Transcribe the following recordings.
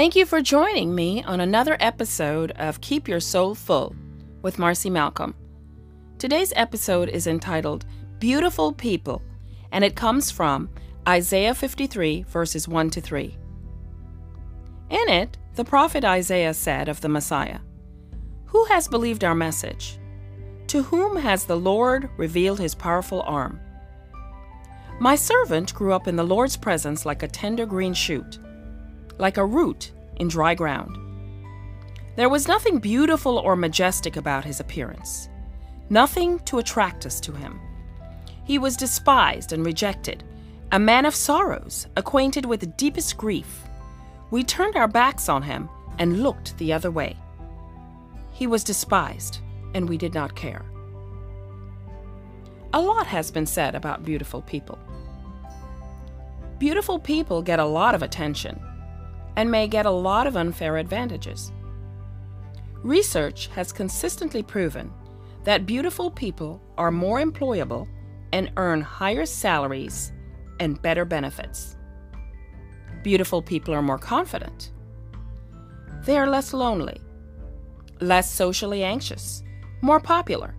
Thank you for joining me on another episode of Keep Your Soul Full with Marcy Malcolm. Today's episode is entitled Beautiful People, and it comes from Isaiah 53, verses 1 to 3. In it, the prophet Isaiah said of the Messiah, Who has believed our message? To whom has the Lord revealed his powerful arm? My servant grew up in the Lord's presence like a tender green shoot like a root in dry ground. There was nothing beautiful or majestic about his appearance, nothing to attract us to him. He was despised and rejected, a man of sorrows, acquainted with the deepest grief. We turned our backs on him and looked the other way. He was despised, and we did not care. A lot has been said about beautiful people. Beautiful people get a lot of attention and may get a lot of unfair advantages. Research has consistently proven that beautiful people are more employable and earn higher salaries and better benefits. Beautiful people are more confident. They are less lonely, less socially anxious, more popular.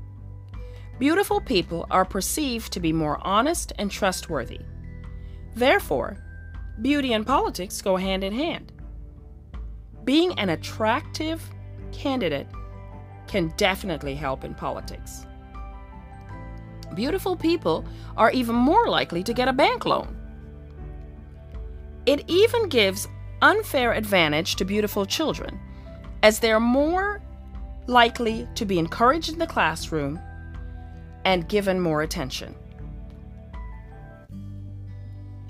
Beautiful people are perceived to be more honest and trustworthy. Therefore, beauty and politics go hand in hand. Being an attractive candidate can definitely help in politics. Beautiful people are even more likely to get a bank loan. It even gives unfair advantage to beautiful children, as they're more likely to be encouraged in the classroom and given more attention.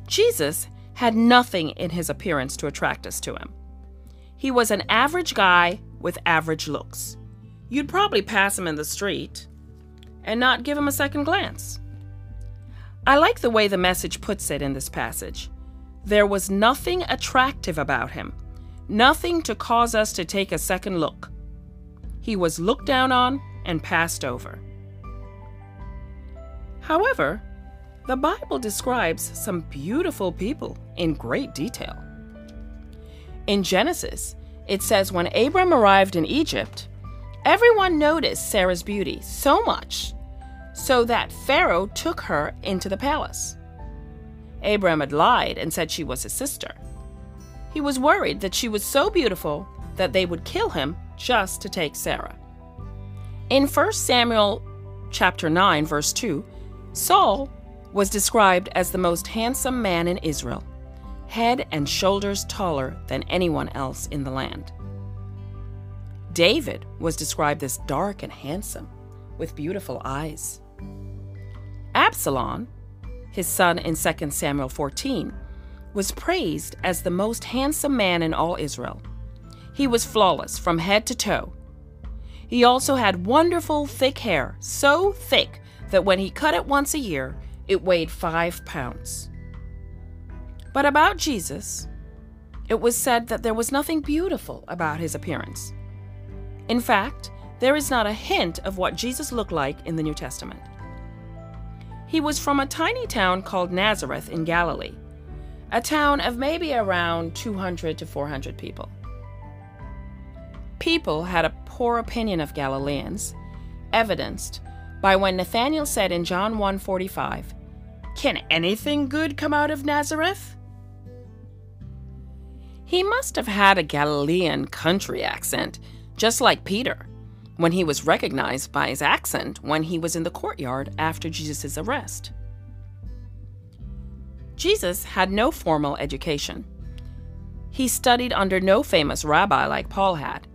Jesus had nothing in his appearance to attract us to him. He was an average guy with average looks. You'd probably pass him in the street and not give him a second glance. I like the way the message puts it in this passage. There was nothing attractive about him, nothing to cause us to take a second look. He was looked down on and passed over. However, the Bible describes some beautiful people in great detail. In Genesis, it says when Abram arrived in Egypt, everyone noticed Sarah's beauty so much so that Pharaoh took her into the palace. Abram had lied and said she was his sister. He was worried that she was so beautiful that they would kill him just to take Sarah. In 1 Samuel chapter 9 verse 2, Saul was described as the most handsome man in Israel, head and shoulders taller than anyone else in the land. David was described as dark and handsome, with beautiful eyes. Absalom, his son in 2 Samuel 14, was praised as the most handsome man in all Israel. He was flawless from head to toe. He also had wonderful thick hair, so thick that when he cut it once a year, it weighed five pounds. But about Jesus, it was said that there was nothing beautiful about his appearance. In fact, there is not a hint of what Jesus looked like in the New Testament. He was from a tiny town called Nazareth in Galilee, a town of maybe around 200 to 400 people. People had a poor opinion of Galileans, evidenced by when Nathanael said in John 1:45, "Can anything good come out of Nazareth?" He must have had a Galilean country accent, just like Peter, when he was recognized by his accent when he was in the courtyard after Jesus' arrest. Jesus had no formal education. He studied under no famous rabbi like Paul had.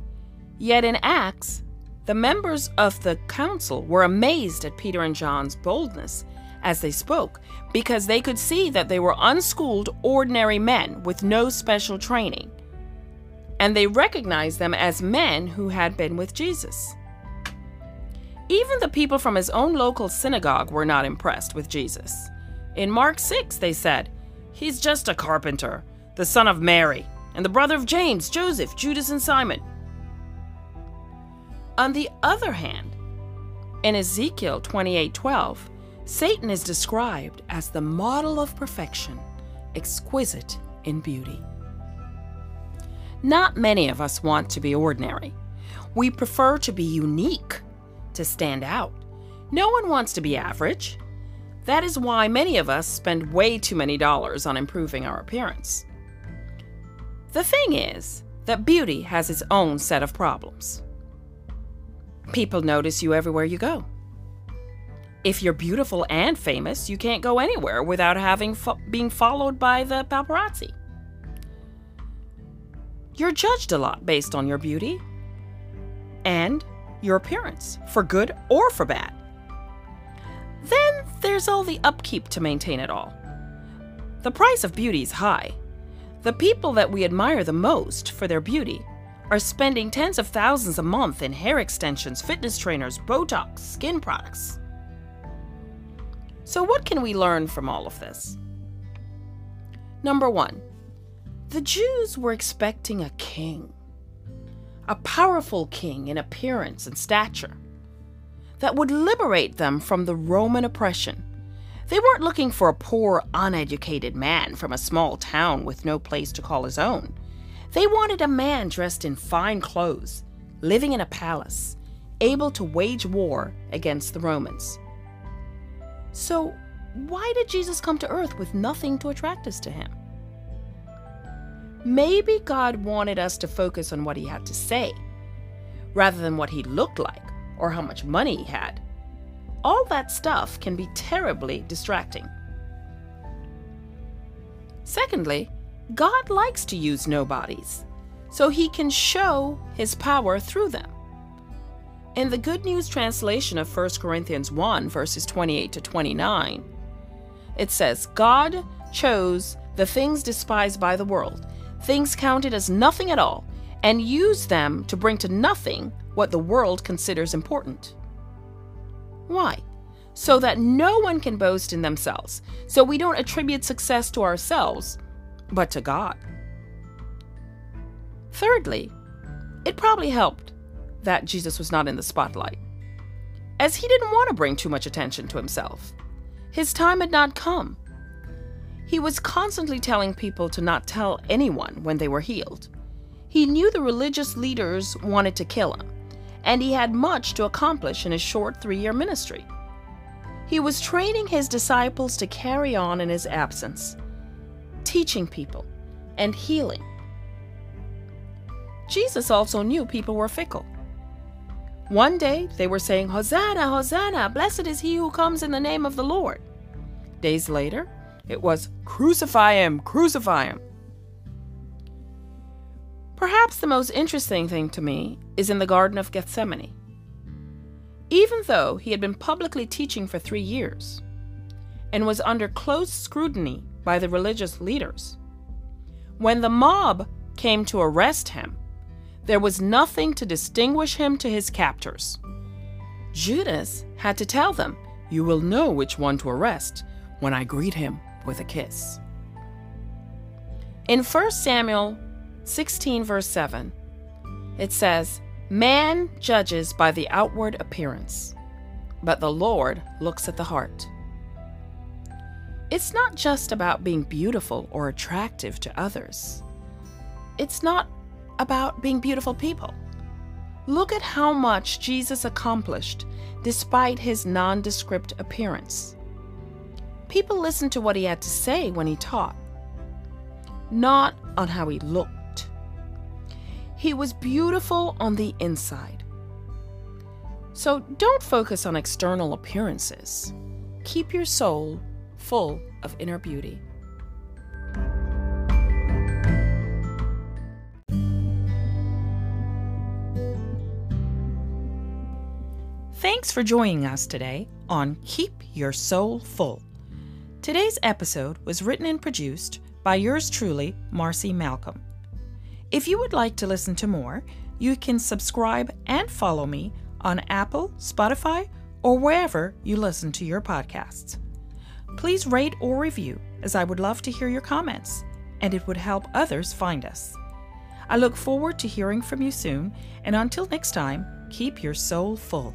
Yet in Acts, the members of the council were amazed at Peter and John's boldness as they spoke because they could see that they were unschooled, ordinary men with no special training. And they recognized them as men who had been with Jesus. Even the people from his own local synagogue were not impressed with Jesus. In Mark 6, they said, He's just a carpenter, the son of Mary, and the brother of James, Joseph, Judas, and Simon. On the other hand, in Ezekiel 28:12, Satan is described as the model of perfection, exquisite in beauty. Not many of us want to be ordinary. We prefer to be unique, to stand out. No one wants to be average. That is why many of us spend way too many dollars on improving our appearance. The thing is that beauty has its own set of problems. People notice you everywhere you go. If you're beautiful and famous, you can't go anywhere without having fo- being followed by the paparazzi. You're judged a lot based on your beauty and your appearance, for good or for bad. Then there's all the upkeep to maintain it all. The price of beauty is high. The people that we admire the most for their beauty are spending tens of thousands a month in hair extensions, fitness trainers, Botox, skin products. So, what can we learn from all of this? Number one, the Jews were expecting a king, a powerful king in appearance and stature, that would liberate them from the Roman oppression. They weren't looking for a poor, uneducated man from a small town with no place to call his own. They wanted a man dressed in fine clothes, living in a palace, able to wage war against the Romans. So, why did Jesus come to earth with nothing to attract us to him? Maybe God wanted us to focus on what he had to say, rather than what he looked like or how much money he had. All that stuff can be terribly distracting. Secondly, God likes to use nobodies, so he can show his power through them. In the Good News translation of 1 Corinthians 1, verses 28 to 29, it says, God chose the things despised by the world things counted as nothing at all, and used them to bring to nothing what the world considers important. Why? So that no one can boast in themselves, so we don't attribute success to ourselves, but to God. Thirdly, it probably helped that Jesus was not in the spotlight, as he didn't want to bring too much attention to himself. His time had not come. He was constantly telling people to not tell anyone when they were healed. He knew the religious leaders wanted to kill him, and he had much to accomplish in his short three year ministry. He was training his disciples to carry on in his absence, teaching people and healing. Jesus also knew people were fickle. One day they were saying, Hosanna, Hosanna, blessed is he who comes in the name of the Lord. Days later, it was crucify him, crucify him. Perhaps the most interesting thing to me is in the Garden of Gethsemane. Even though he had been publicly teaching for three years and was under close scrutiny by the religious leaders, when the mob came to arrest him, there was nothing to distinguish him to his captors. Judas had to tell them, You will know which one to arrest when I greet him with a kiss. In 1 Samuel 16, verse 7, it says, Man judges by the outward appearance, but the Lord looks at the heart. It's not just about being beautiful or attractive to others. It's not about being beautiful people. Look at how much Jesus accomplished despite his nondescript appearance. People listened to what he had to say when he taught, not on how he looked. He was beautiful on the inside. So don't focus on external appearances. Keep your soul full of inner beauty. Thanks for joining us today on Keep Your Soul Full. Today's episode was written and produced by yours truly, Marcy Malcolm. If you would like to listen to more, you can subscribe and follow me on Apple, Spotify, or wherever you listen to your podcasts. Please rate or review, as I would love to hear your comments, and it would help others find us. I look forward to hearing from you soon, and until next time, keep your soul full.